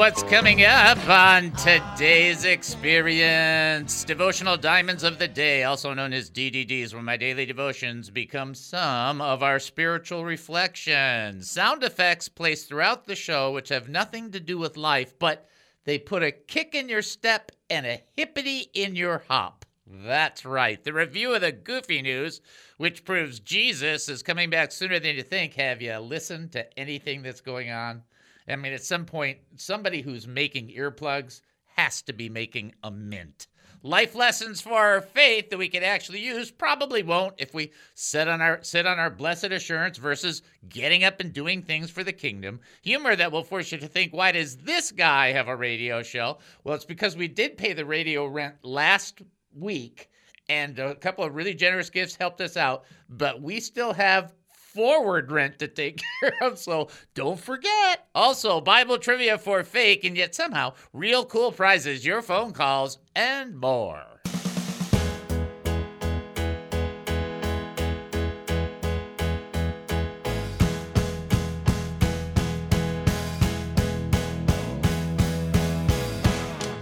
what's coming up on today's experience Devotional Diamonds of the Day, also known as DDDs, where my daily devotions become some of our spiritual reflections. Sound effects placed throughout the show, which have nothing to do with life, but they put a kick in your step and a hippity in your hop. That's right. The review of the Goofy News, which proves Jesus is coming back sooner than you think. Have you listened to anything that's going on? I mean, at some point, somebody who's making earplugs has to be making a mint. Life lessons for our faith that we can actually use probably won't if we sit on our sit on our blessed assurance versus getting up and doing things for the kingdom. Humor that will force you to think, why does this guy have a radio show? Well, it's because we did pay the radio rent last week and a couple of really generous gifts helped us out, but we still have forward rent to take care of. So don't forget. Also, Bible trivia for fake and yet somehow real cool prizes, your phone calls, and more.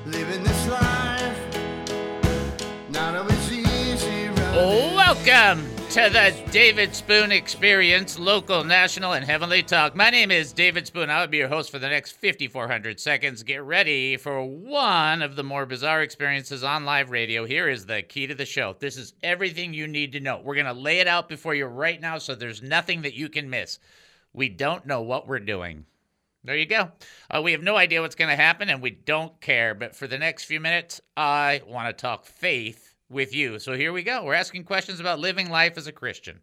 Living this life, none of it's easy. Welcome to the David Spoon Experience, local, national, and heavenly talk. My name is David Spoon. I will be your host for the next 5,400 seconds. Get ready for one of the more bizarre experiences on live radio. Here is the key to the show. This is everything you need to know. We're going to lay it out before you right now so there's nothing that you can miss. We don't know what we're doing. There you go. Uh, we have no idea what's going to happen and we don't care. But for the next few minutes, I want to talk faith with you. So here we go. We're asking questions about living life as a Christian.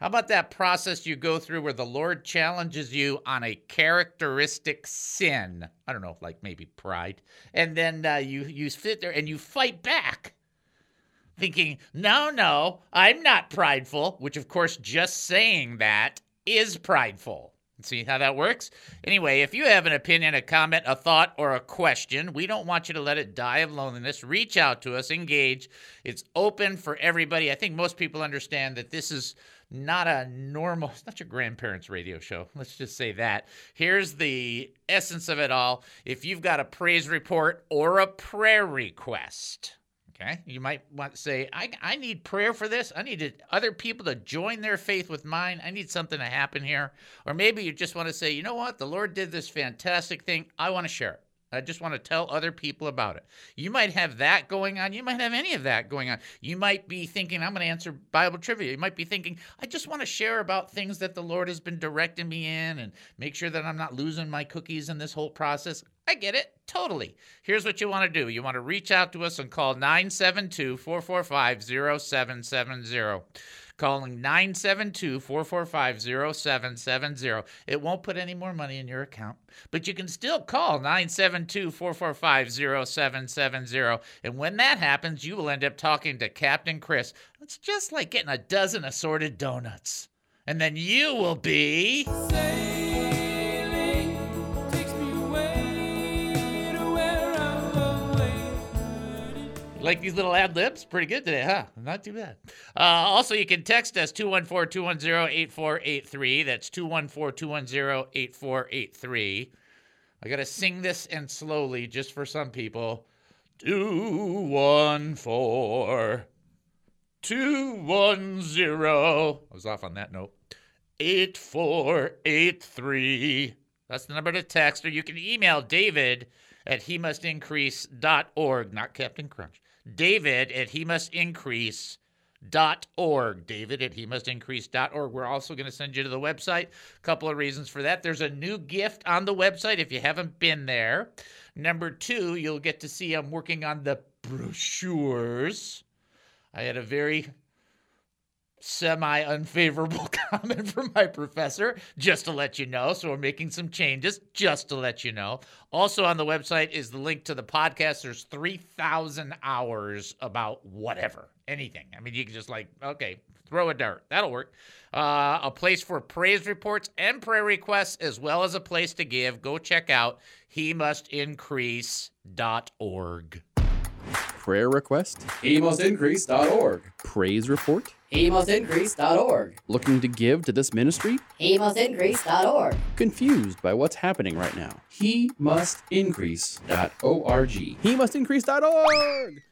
How about that process you go through where the Lord challenges you on a characteristic sin? I don't know, like maybe pride. And then uh, you, you sit there and you fight back thinking, no, no, I'm not prideful, which of course, just saying that is prideful. See how that works? Anyway, if you have an opinion, a comment, a thought, or a question, we don't want you to let it die of loneliness. Reach out to us, engage. It's open for everybody. I think most people understand that this is not a normal, it's not your grandparents' radio show. Let's just say that. Here's the essence of it all. If you've got a praise report or a prayer request, Okay. You might want to say, I, I need prayer for this. I need other people to join their faith with mine. I need something to happen here. Or maybe you just want to say, you know what? The Lord did this fantastic thing. I want to share it. I just want to tell other people about it. You might have that going on. You might have any of that going on. You might be thinking, I'm going to answer Bible trivia. You might be thinking, I just want to share about things that the Lord has been directing me in and make sure that I'm not losing my cookies in this whole process. I get it. Totally. Here's what you want to do you want to reach out to us and call 972 445 0770. Calling 972 445 0770. It won't put any more money in your account, but you can still call 972 445 0770. And when that happens, you will end up talking to Captain Chris. It's just like getting a dozen assorted donuts. And then you will be. Like these little ad libs? Pretty good today, huh? Not too bad. Uh, also, you can text us 214 210 8483. That's 214 210 8483. I got to sing this and slowly just for some people. 214 210. I was off on that note. 8483. That's the number to text, or you can email David at he must increase.org, not Captain Crunch. David at he must increase dot org. David at he must increase dot org. We're also going to send you to the website. A couple of reasons for that. There's a new gift on the website if you haven't been there. Number two you'll get to see i'm working on the brochures. I had a very semi unfavorable comment from my professor, just to let you know. So we're making some changes, just to let you know. Also on the website is the link to the podcast. There's 3,000 hours about whatever, anything. I mean, you can just like, okay, throw a dart. That'll work. Uh, a place for praise reports and prayer requests, as well as a place to give. Go check out he must increase.org. Prayer request? HeMustIncrease.org. Praise report? HeMustIncrease.org. Looking to give to this ministry? HeMustIncrease.org. Confused by what's happening right now? HeMustIncrease.org. HeMustIncrease.org.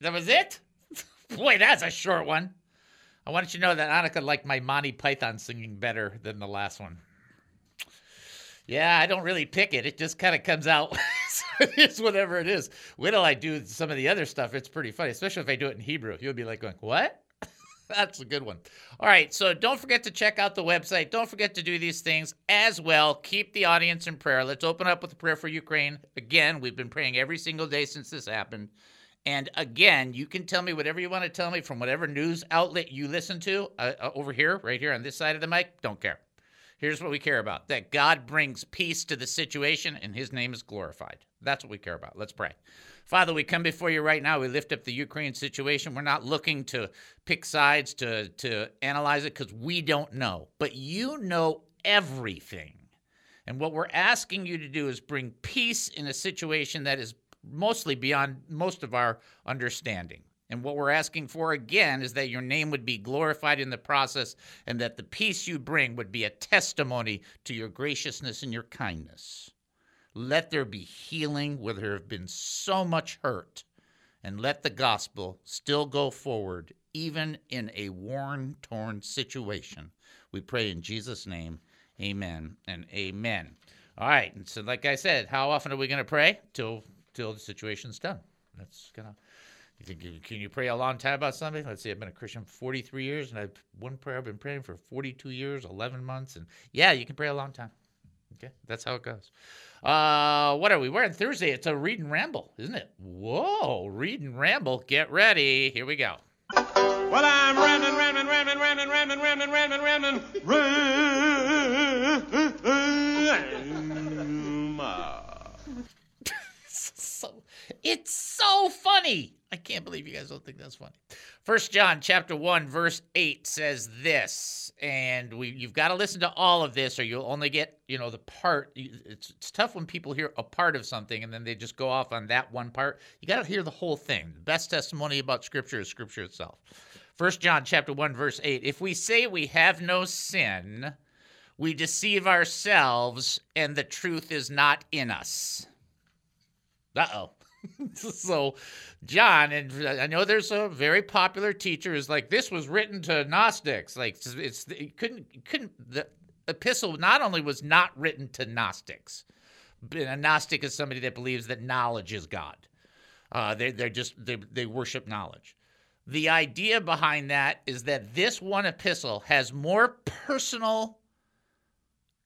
That was it? Boy, that's a short one. I wanted you to know that Annika liked my Monty Python singing better than the last one. Yeah, I don't really pick it. It just kind of comes out. it's whatever it is. Wait till I do some of the other stuff. It's pretty funny, especially if I do it in Hebrew. You'll be like going, what? That's a good one. All right, so don't forget to check out the website. Don't forget to do these things as well. Keep the audience in prayer. Let's open up with a prayer for Ukraine. Again, we've been praying every single day since this happened. And again, you can tell me whatever you want to tell me from whatever news outlet you listen to uh, uh, over here, right here on this side of the mic. Don't care. Here's what we care about that God brings peace to the situation and his name is glorified. That's what we care about. Let's pray. Father, we come before you right now. We lift up the Ukraine situation. We're not looking to pick sides, to, to analyze it, because we don't know. But you know everything. And what we're asking you to do is bring peace in a situation that is mostly beyond most of our understanding. And what we're asking for again is that your name would be glorified in the process and that the peace you bring would be a testimony to your graciousness and your kindness. Let there be healing where there have been so much hurt, and let the gospel still go forward, even in a worn, torn situation. We pray in Jesus' name, amen and amen. All right, and so like I said, how often are we going to pray? Till till the situation's done. That's think you, can you pray a long time about something? Let's see, I've been a Christian for 43 years, and I've one prayer I've been praying for 42 years, 11 months, and yeah, you can pray a long time. Okay, that's how it goes. Uh, what are we? We're on Thursday. It's a read and ramble, isn't it? Whoa, read and ramble. Get ready. Here we go. Well, I'm rambling, rambling, rambling, rambling, rambling, rambling, rambling, rambling, rambling. so it's so funny. I can't believe you guys don't think that's funny. First John chapter 1 verse 8 says this and we you've got to listen to all of this or you'll only get, you know, the part it's, it's tough when people hear a part of something and then they just go off on that one part. You got to hear the whole thing. The best testimony about scripture is scripture itself. First John chapter 1 verse 8. If we say we have no sin, we deceive ourselves and the truth is not in us. Uh-oh. so John, and I know there's a very popular teacher is like this was written to Gnostics. Like it's it couldn't it couldn't the epistle not only was not written to Gnostics, but a Gnostic is somebody that believes that knowledge is God. Uh, they they're just they they worship knowledge. The idea behind that is that this one epistle has more personal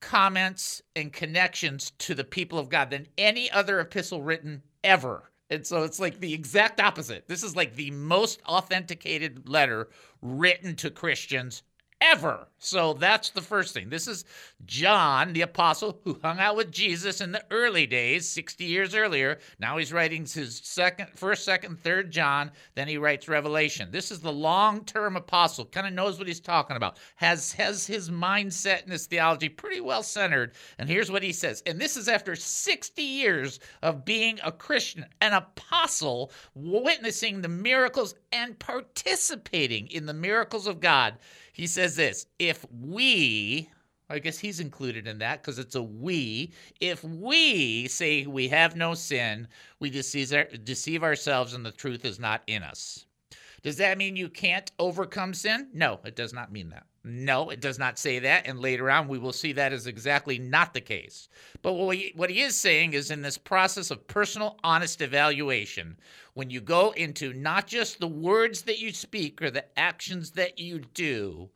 comments and connections to the people of God than any other epistle written ever. And so it's like the exact opposite. This is like the most authenticated letter written to Christians ever. So that's the first thing. This is John, the apostle who hung out with Jesus in the early days, 60 years earlier. Now he's writing his second, first, second, third John. Then he writes Revelation. This is the long-term apostle, kind of knows what he's talking about, has has his mindset and his theology pretty well centered. And here's what he says. And this is after 60 years of being a Christian, an apostle, witnessing the miracles and participating in the miracles of God. He says this if we, I guess he's included in that because it's a we, if we say we have no sin, we deceive, our, deceive ourselves and the truth is not in us. Does that mean you can't overcome sin? No, it does not mean that. No, it does not say that. And later on, we will see that is exactly not the case. But what he, what he is saying is in this process of personal, honest evaluation, when you go into not just the words that you speak or the actions that you do,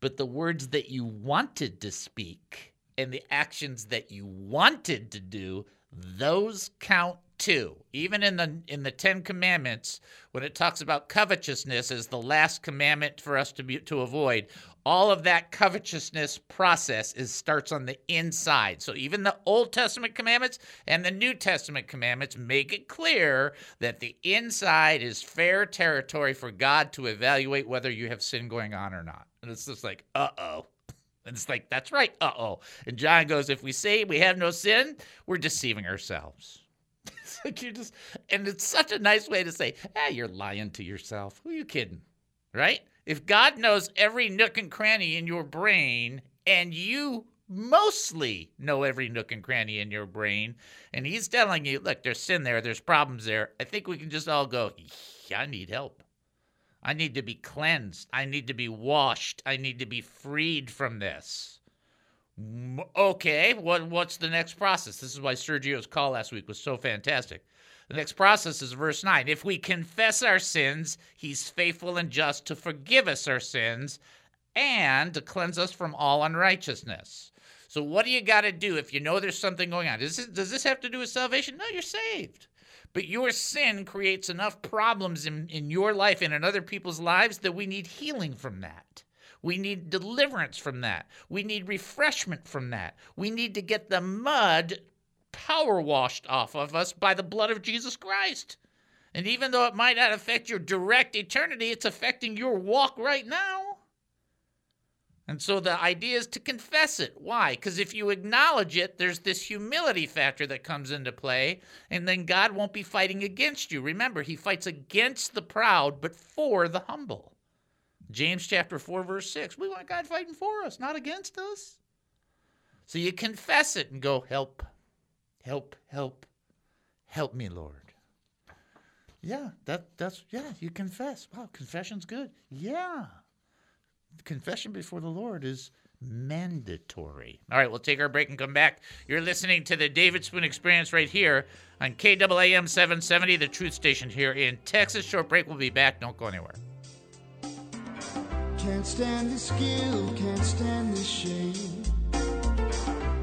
but the words that you wanted to speak and the actions that you wanted to do, those count to. Even in the in the 10 commandments when it talks about covetousness as the last commandment for us to be to avoid, all of that covetousness process is starts on the inside. So even the Old Testament commandments and the New Testament commandments make it clear that the inside is fair territory for God to evaluate whether you have sin going on or not. And it's just like, uh-oh. And it's like, that's right, uh-oh. And John goes, if we say we have no sin, we're deceiving ourselves. Like you just, and it's such a nice way to say, ah, you're lying to yourself. Who are you kidding? Right? If God knows every nook and cranny in your brain, and you mostly know every nook and cranny in your brain, and He's telling you, look, there's sin there, there's problems there, I think we can just all go, I need help. I need to be cleansed. I need to be washed. I need to be freed from this. Okay, what what's the next process? This is why Sergio's call last week was so fantastic. The next process is verse 9. If we confess our sins, he's faithful and just to forgive us our sins and to cleanse us from all unrighteousness. So what do you got to do if you know there's something going on? Does this, does this have to do with salvation? No, you're saved. But your sin creates enough problems in, in your life and in other people's lives that we need healing from that. We need deliverance from that. We need refreshment from that. We need to get the mud power washed off of us by the blood of Jesus Christ. And even though it might not affect your direct eternity, it's affecting your walk right now. And so the idea is to confess it. Why? Because if you acknowledge it, there's this humility factor that comes into play, and then God won't be fighting against you. Remember, He fights against the proud, but for the humble. James chapter 4, verse 6. We want God fighting for us, not against us. So you confess it and go, Help, help, help, help me, Lord. Yeah, that that's yeah, you confess. Wow, confession's good. Yeah confession before the Lord is mandatory. All right, we'll take our break and come back. You're listening to the David Spoon Experience right here on KAAM 770, the truth station here in Texas. Short break. We'll be back. Don't go anywhere. Can't stand the skill, can't stand the shame.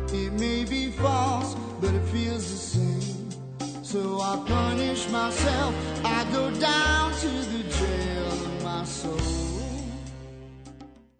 It may be false, but it feels the same. So I punish myself. I go down to the jail of my soul.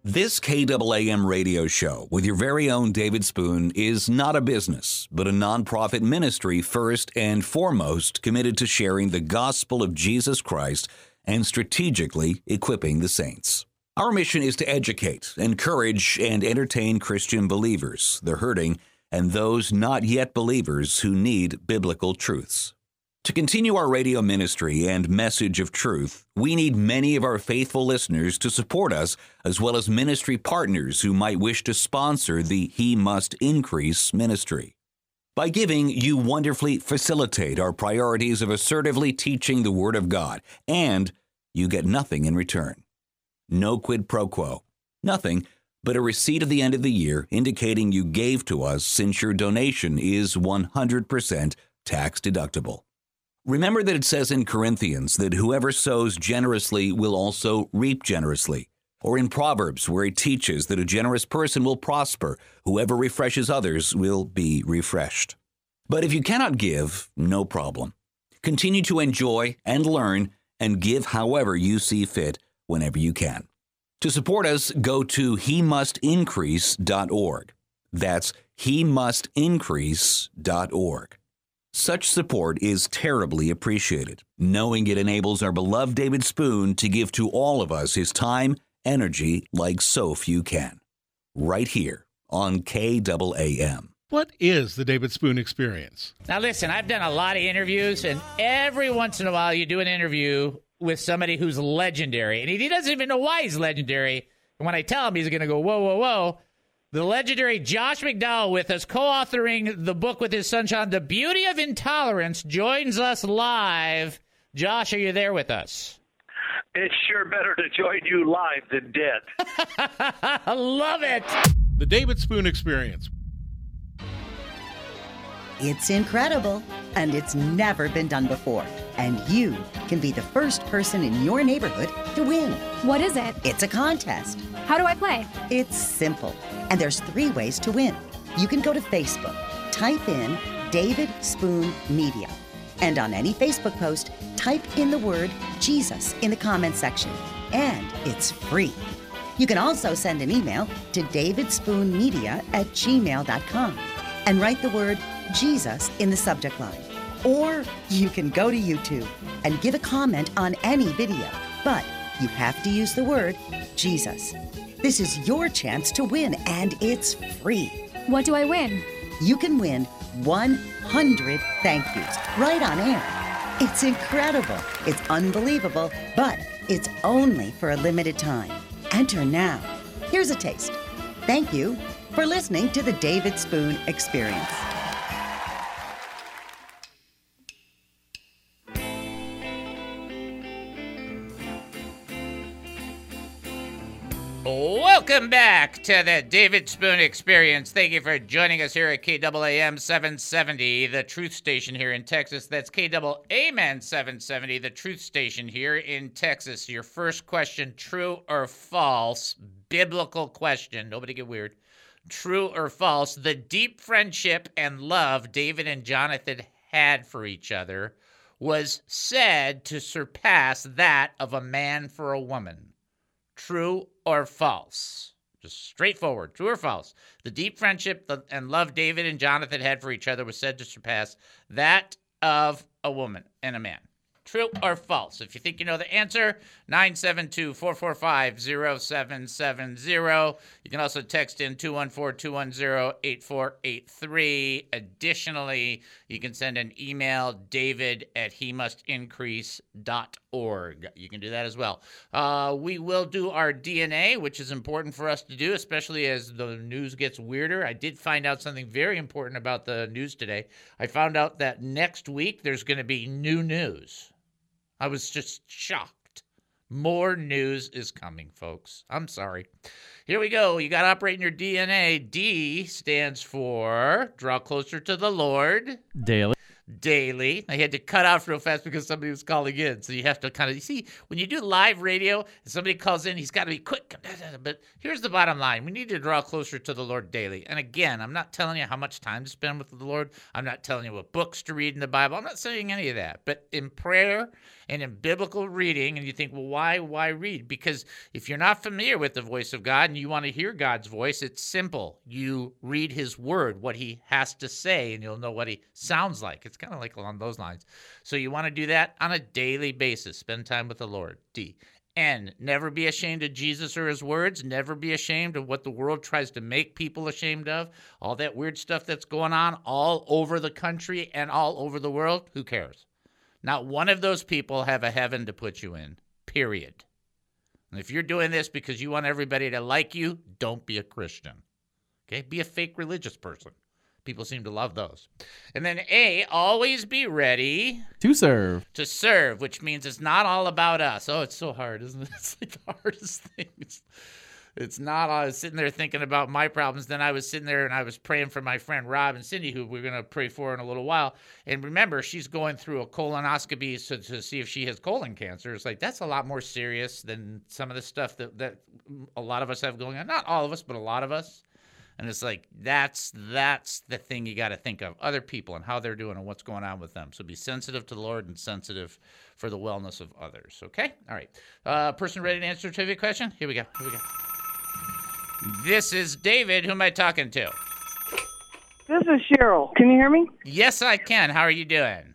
This KAAM radio show with your very own David Spoon is not a business, but a nonprofit ministry first and foremost committed to sharing the gospel of Jesus Christ and strategically equipping the saints. Our mission is to educate, encourage, and entertain Christian believers, the hurting, and those not yet believers who need biblical truths. To continue our radio ministry and message of truth, we need many of our faithful listeners to support us, as well as ministry partners who might wish to sponsor the He Must Increase ministry. By giving, you wonderfully facilitate our priorities of assertively teaching the Word of God, and you get nothing in return. No quid pro quo. Nothing but a receipt at the end of the year indicating you gave to us since your donation is 100% tax deductible. Remember that it says in Corinthians that whoever sows generously will also reap generously. Or in Proverbs, where it teaches that a generous person will prosper, whoever refreshes others will be refreshed. But if you cannot give, no problem. Continue to enjoy and learn and give however you see fit whenever you can. To support us, go to he must increase.org. That's he must increase.org. Such support is terribly appreciated, knowing it enables our beloved David Spoon to give to all of us his time, energy like so few can. Right here on KAAM. What is the David Spoon experience? Now, listen, I've done a lot of interviews, and every once in a while, you do an interview with somebody who's legendary, and he doesn't even know why he's legendary. And when I tell him, he's going to go, whoa, whoa, whoa. The legendary Josh McDowell with us, co authoring the book with his son Sean, The Beauty of Intolerance, joins us live. Josh, are you there with us? It's sure better to join you live than dead. I love it. The David Spoon experience. It's incredible, and it's never been done before. And you can be the first person in your neighborhood to win. What is it? It's a contest. How do I play? It's simple, and there's three ways to win. You can go to Facebook, type in David Spoon Media, And on any Facebook post, type in the word Jesus in the comment section. And it's free. You can also send an email to davidspoonmedia at gmail.com and write the word Jesus in the subject line. Or you can go to YouTube and give a comment on any video, but you have to use the word Jesus. This is your chance to win, and it's free. What do I win? You can win 100 thank yous right on air. It's incredible, it's unbelievable, but it's only for a limited time. Enter now. Here's a taste. Thank you for listening to the David Spoon Experience. Welcome back to the David Spoon Experience. Thank you for joining us here at KAAM 770, the truth station here in Texas. That's KAAM 770, the truth station here in Texas. Your first question true or false? Biblical question. Nobody get weird. True or false? The deep friendship and love David and Jonathan had for each other was said to surpass that of a man for a woman. True or false? Just straightforward. True or false? The deep friendship and love David and Jonathan had for each other was said to surpass that of a woman and a man. True or false? If you think you know the answer, 972 445 0770. You can also text in 214 210 8483. Additionally, you can send an email, david at he must. You can do that as well. Uh, we will do our DNA, which is important for us to do, especially as the news gets weirder. I did find out something very important about the news today. I found out that next week there's going to be new news. I was just shocked. More news is coming, folks. I'm sorry. Here we go. You got to operate in your DNA. D stands for draw closer to the Lord. Daily. Daily. I had to cut off real fast because somebody was calling in. So you have to kind of, you see, when you do live radio and somebody calls in, he's got to be quick. But here's the bottom line we need to draw closer to the Lord daily. And again, I'm not telling you how much time to spend with the Lord. I'm not telling you what books to read in the Bible. I'm not saying any of that. But in prayer, and in biblical reading and you think well why why read because if you're not familiar with the voice of god and you want to hear god's voice it's simple you read his word what he has to say and you'll know what he sounds like it's kind of like along those lines so you want to do that on a daily basis spend time with the lord d N. Never be ashamed of Jesus or his words. Never be ashamed of what the world tries to make people ashamed of. All that weird stuff that's going on all over the country and all over the world. Who cares? Not one of those people have a heaven to put you in, period. And if you're doing this because you want everybody to like you, don't be a Christian. Okay? Be a fake religious person. People seem to love those. And then A, always be ready to serve. To serve, which means it's not all about us. Oh, it's so hard, isn't it? It's like the hardest thing. It's, it's not, I was sitting there thinking about my problems. Then I was sitting there and I was praying for my friend Rob and Cindy, who we're going to pray for in a little while. And remember, she's going through a colonoscopy to, to see if she has colon cancer. It's like, that's a lot more serious than some of the stuff that, that a lot of us have going on. Not all of us, but a lot of us. And it's like that's that's the thing you got to think of other people and how they're doing and what's going on with them. So be sensitive to the Lord and sensitive for the wellness of others. Okay, all right. Uh, person ready to answer a trivia question? Here we go. Here we go. This is David. Who am I talking to? This is Cheryl. Can you hear me? Yes, I can. How are you doing?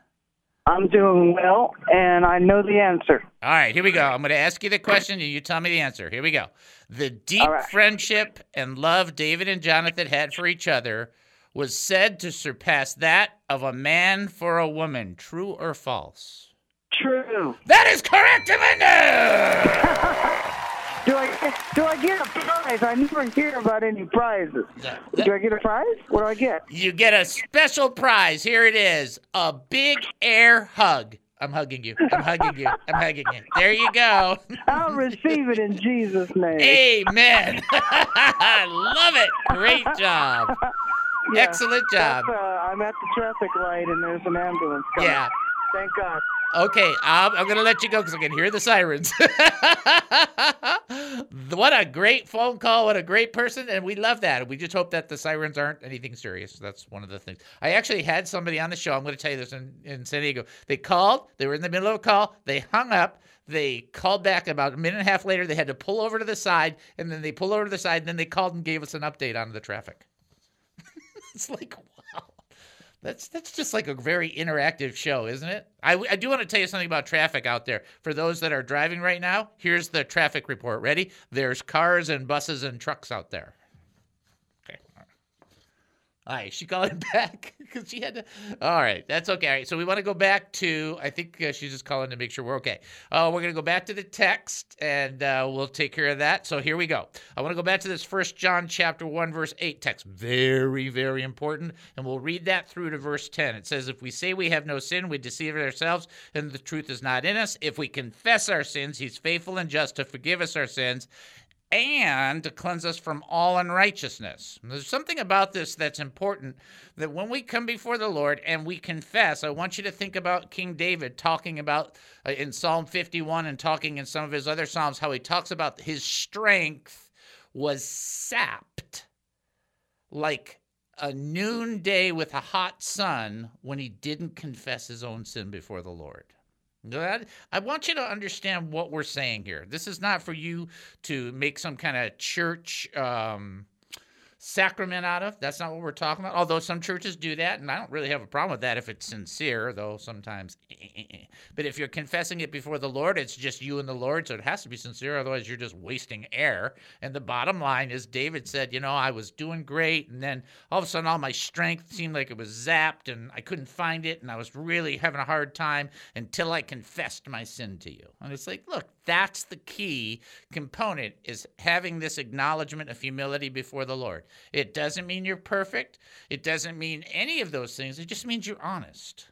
I'm doing well, and I know the answer. All right, here we go. I'm going to ask you the question, and you tell me the answer. Here we go. The deep right. friendship and love David and Jonathan had for each other was said to surpass that of a man for a woman. True or false? True. That is correct, Amanda! Do I do I get a prize? I never hear about any prizes. Do I get a prize? What do I get? You get a special prize. Here it is: a big air hug. I'm hugging you. I'm hugging you. I'm hugging you. There you go. I'll receive it in Jesus' name. Amen. I love it. Great job. Yeah, Excellent job. Uh, I'm at the traffic light and there's an ambulance. Coming. Yeah. Thank God. Okay, um, I'm gonna let you go because I can hear the sirens. what a great phone call! What a great person, and we love that. We just hope that the sirens aren't anything serious. That's one of the things. I actually had somebody on the show. I'm going to tell you this in, in San Diego. They called. They were in the middle of a call. They hung up. They called back about a minute and a half later. They had to pull over to the side, and then they pull over to the side. And then they called and gave us an update on the traffic. it's like. That's that's just like a very interactive show, isn't it? I, I do want to tell you something about traffic out there. For those that are driving right now, here's the traffic report. Ready? There's cars and buses and trucks out there. All right, she calling back because she had to. All right, that's okay. All right, so we want to go back to. I think uh, she's just calling to make sure we're okay. Uh, we're gonna go back to the text and uh, we'll take care of that. So here we go. I want to go back to this First John chapter one verse eight text. Very very important, and we'll read that through to verse ten. It says, "If we say we have no sin, we deceive ourselves, and the truth is not in us. If we confess our sins, He's faithful and just to forgive us our sins." And to cleanse us from all unrighteousness. There's something about this that's important that when we come before the Lord and we confess, I want you to think about King David talking about uh, in Psalm 51 and talking in some of his other Psalms how he talks about his strength was sapped like a noonday with a hot sun when he didn't confess his own sin before the Lord. That- I want you to understand what we're saying here. This is not for you to make some kind of church um, sacrament out of. That's not what we're talking about. Although some churches do that, and I don't really have a problem with that if it's sincere, though sometimes. Eh, eh, eh, but if you're confessing it before the Lord, it's just you and the Lord, so it has to be sincere. Otherwise, you're just wasting air. And the bottom line is, David said, you know, I was doing great, and then all of a sudden, all my strength seemed like it was zapped, and I couldn't find it, and I was really having a hard time until I confessed my sin to you. And it's like, look, that's the key component is having this acknowledgement of humility before the Lord. It doesn't mean you're perfect. It doesn't mean any of those things. It just means you're honest.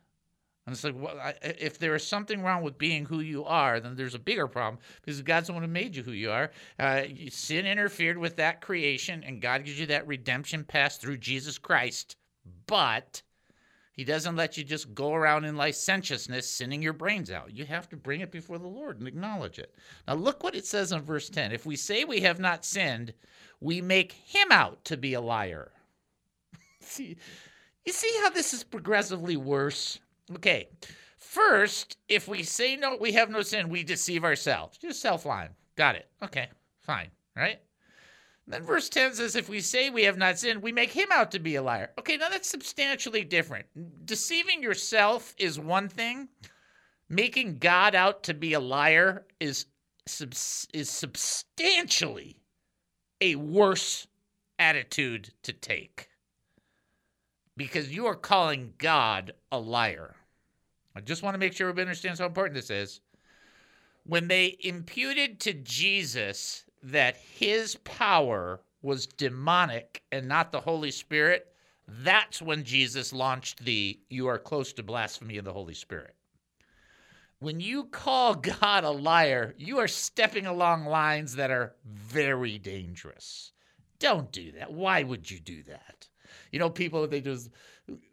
And it's like, well, I, if there is something wrong with being who you are, then there's a bigger problem because God's the one who made you who you are. Uh, sin interfered with that creation, and God gives you that redemption pass through Jesus Christ. But he doesn't let you just go around in licentiousness, sinning your brains out. You have to bring it before the Lord and acknowledge it. Now, look what it says in verse 10. If we say we have not sinned, we make him out to be a liar. see, you see how this is progressively worse? Okay. First, if we say no, we have no sin, we deceive ourselves. Just self lying. Got it. Okay. Fine. Right? Then verse 10 says, if we say we have not sinned, we make him out to be a liar. Okay, now that's substantially different. Deceiving yourself is one thing. Making God out to be a liar is, is substantially a worse attitude to take. Because you are calling God a liar. I just want to make sure everybody understands how important this is. When they imputed to Jesus that his power was demonic and not the Holy Spirit, that's when Jesus launched the you are close to blasphemy of the Holy Spirit. When you call God a liar, you are stepping along lines that are very dangerous. Don't do that. Why would you do that? You know, people, they just,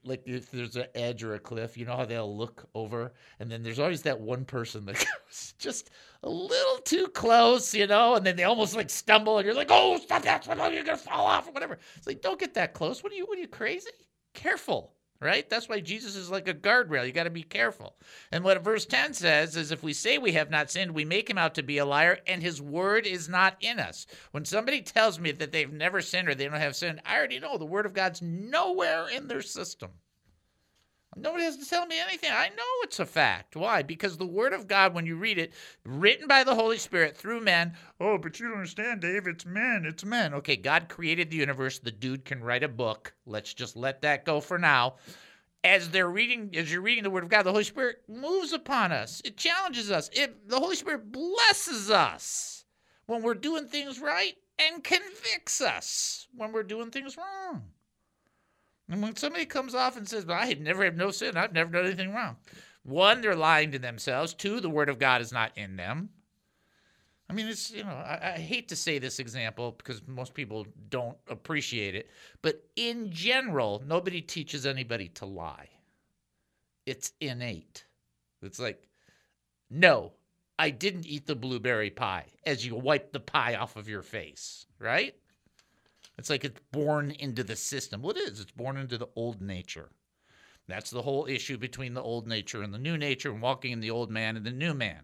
like if there's an edge or a cliff, you know how they'll look over, and then there's always that one person that goes just a little too close, you know, and then they almost like stumble, and you're like, oh, stop that, you're gonna fall off or whatever. It's like, don't get that close. What are you, what are you crazy? Careful, right? That's why Jesus is like a guardrail. You got to be careful. And what verse 10 says is if we say we have not sinned, we make him out to be a liar, and his word is not in us. When somebody tells me that they've never sinned or they don't have sinned, I already know the word of God's nowhere in their system. Nobody has to tell me anything. I know it's a fact. Why? Because the Word of God, when you read it, written by the Holy Spirit through men, oh, but you don't understand, Dave. It's men. It's men. Okay, God created the universe. The dude can write a book. Let's just let that go for now. As they're reading, as you're reading the Word of God, the Holy Spirit moves upon us. It challenges us. It, the Holy Spirit blesses us when we're doing things right and convicts us when we're doing things wrong. And when somebody comes off and says, well, I never have no sin, I've never done anything wrong. One, they're lying to themselves. Two, the word of God is not in them. I mean, it's, you know, I, I hate to say this example because most people don't appreciate it, but in general, nobody teaches anybody to lie. It's innate. It's like No, I didn't eat the blueberry pie as you wipe the pie off of your face, right? It's like it's born into the system. Well, it is. It's born into the old nature. That's the whole issue between the old nature and the new nature, and walking in the old man and the new man.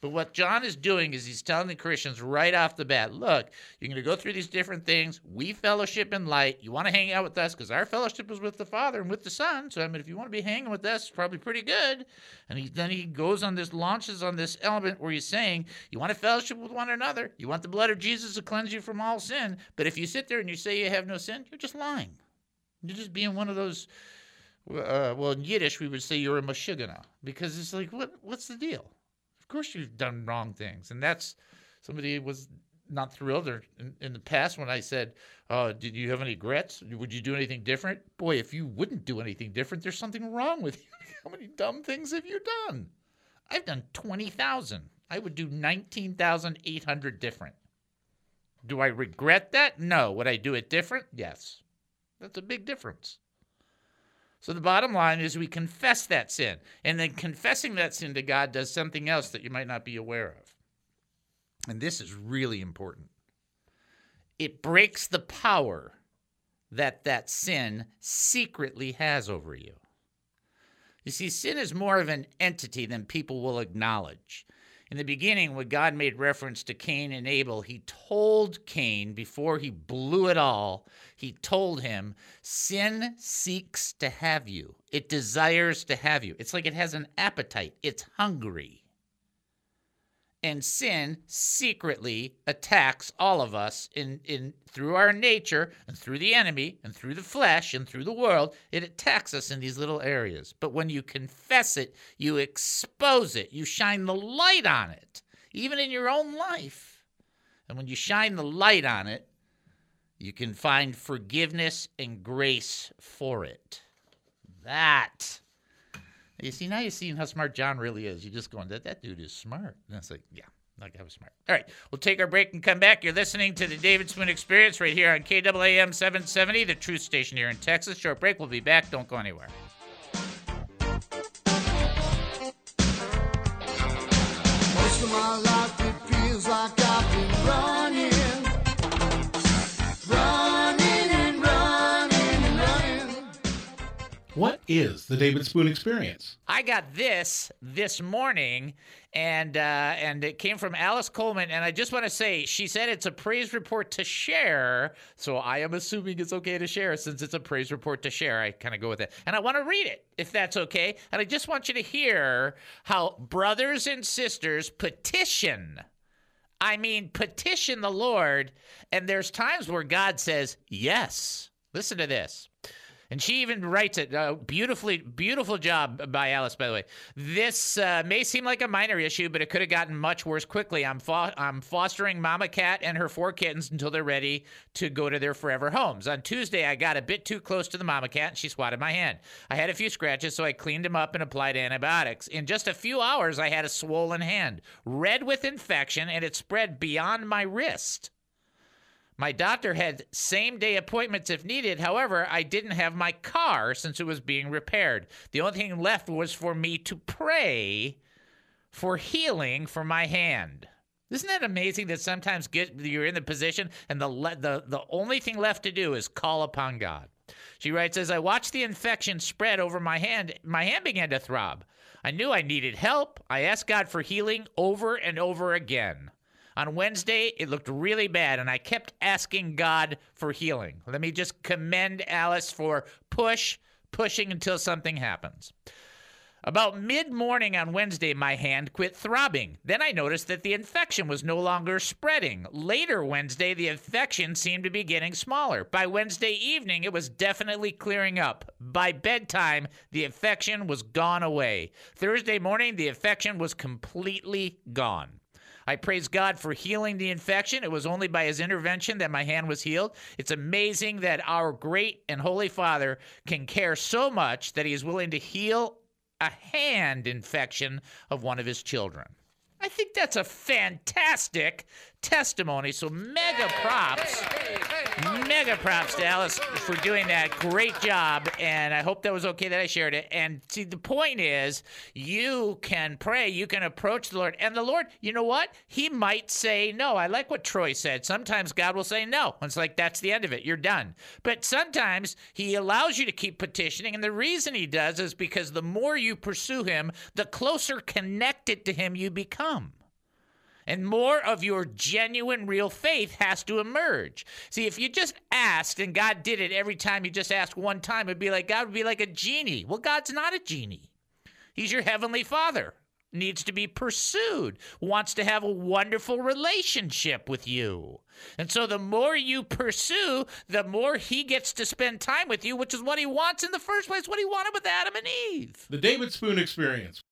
But what John is doing is he's telling the Christians right off the bat look, you're going to go through these different things. We fellowship in light. You want to hang out with us because our fellowship is with the Father and with the Son. So, I mean, if you want to be hanging with us, it's probably pretty good. And he, then he goes on this, launches on this element where he's saying, you want to fellowship with one another. You want the blood of Jesus to cleanse you from all sin. But if you sit there and you say you have no sin, you're just lying. You're just being one of those. Uh, well, in Yiddish, we would say you're a mashugana because it's like, what? What's the deal? Of course, you've done wrong things, and that's somebody was not thrilled. Or in, in the past, when I said, uh, "Did you have any regrets? Would you do anything different?" Boy, if you wouldn't do anything different, there's something wrong with you. How many dumb things have you done? I've done twenty thousand. I would do nineteen thousand eight hundred different. Do I regret that? No. Would I do it different? Yes. That's a big difference. So the bottom line is we confess that sin. And then confessing that sin to God does something else that you might not be aware of. And this is really important. It breaks the power that that sin secretly has over you. You see, sin is more of an entity than people will acknowledge. In the beginning, when God made reference to Cain and Abel, he told Cain before he blew it all, he told him, Sin seeks to have you. It desires to have you. It's like it has an appetite, it's hungry. And sin secretly attacks all of us in, in through our nature and through the enemy and through the flesh and through the world. It attacks us in these little areas. But when you confess it, you expose it, you shine the light on it, even in your own life. And when you shine the light on it, you can find forgiveness and grace for it. That. You see, now you're seeing how smart John really is. You're just going, that, that dude is smart. And it's like, yeah, that guy was smart. All right, we'll take our break and come back. You're listening to the David Spoon Experience right here on KAAM 770, the truth station here in Texas. Short break. We'll be back. Don't go anywhere. Most of my life What is the David Spoon Experience? I got this this morning, and uh, and it came from Alice Coleman. And I just want to say, she said it's a praise report to share. So I am assuming it's okay to share since it's a praise report to share. I kind of go with it, and I want to read it if that's okay. And I just want you to hear how brothers and sisters petition. I mean, petition the Lord, and there's times where God says yes. Listen to this. And she even writes it uh, beautifully. Beautiful job by Alice, by the way. This uh, may seem like a minor issue, but it could have gotten much worse quickly. I'm fo- I'm fostering Mama Cat and her four kittens until they're ready to go to their forever homes. On Tuesday, I got a bit too close to the Mama Cat, and she swatted my hand. I had a few scratches, so I cleaned them up and applied antibiotics. In just a few hours, I had a swollen hand, red with infection, and it spread beyond my wrist. My doctor had same day appointments if needed. However, I didn't have my car since it was being repaired. The only thing left was for me to pray for healing for my hand. Isn't that amazing that sometimes get, you're in the position and the, the the only thing left to do is call upon God. She writes as I watched the infection spread over my hand, my hand began to throb. I knew I needed help. I asked God for healing over and over again. On Wednesday, it looked really bad, and I kept asking God for healing. Let me just commend Alice for push, pushing until something happens. About mid morning on Wednesday, my hand quit throbbing. Then I noticed that the infection was no longer spreading. Later Wednesday, the infection seemed to be getting smaller. By Wednesday evening, it was definitely clearing up. By bedtime, the infection was gone away. Thursday morning, the infection was completely gone. I praise God for healing the infection. It was only by his intervention that my hand was healed. It's amazing that our great and holy Father can care so much that he is willing to heal a hand infection of one of his children. I think that's a fantastic testimony. So mega props. Mega props to Alice for doing that. Great job. And I hope that was okay that I shared it. And see, the point is, you can pray, you can approach the Lord. And the Lord, you know what? He might say no. I like what Troy said. Sometimes God will say no. It's like, that's the end of it. You're done. But sometimes He allows you to keep petitioning. And the reason He does is because the more you pursue Him, the closer connected to Him you become and more of your genuine, real faith has to emerge. See, if you just asked and God did it every time you just asked one time, it'd be like God would be like a genie. Well, God's not a genie, He's your heavenly Father. Needs to be pursued, wants to have a wonderful relationship with you. And so the more you pursue, the more he gets to spend time with you, which is what he wants in the first place, what he wanted with Adam and Eve. The David Spoon Experience.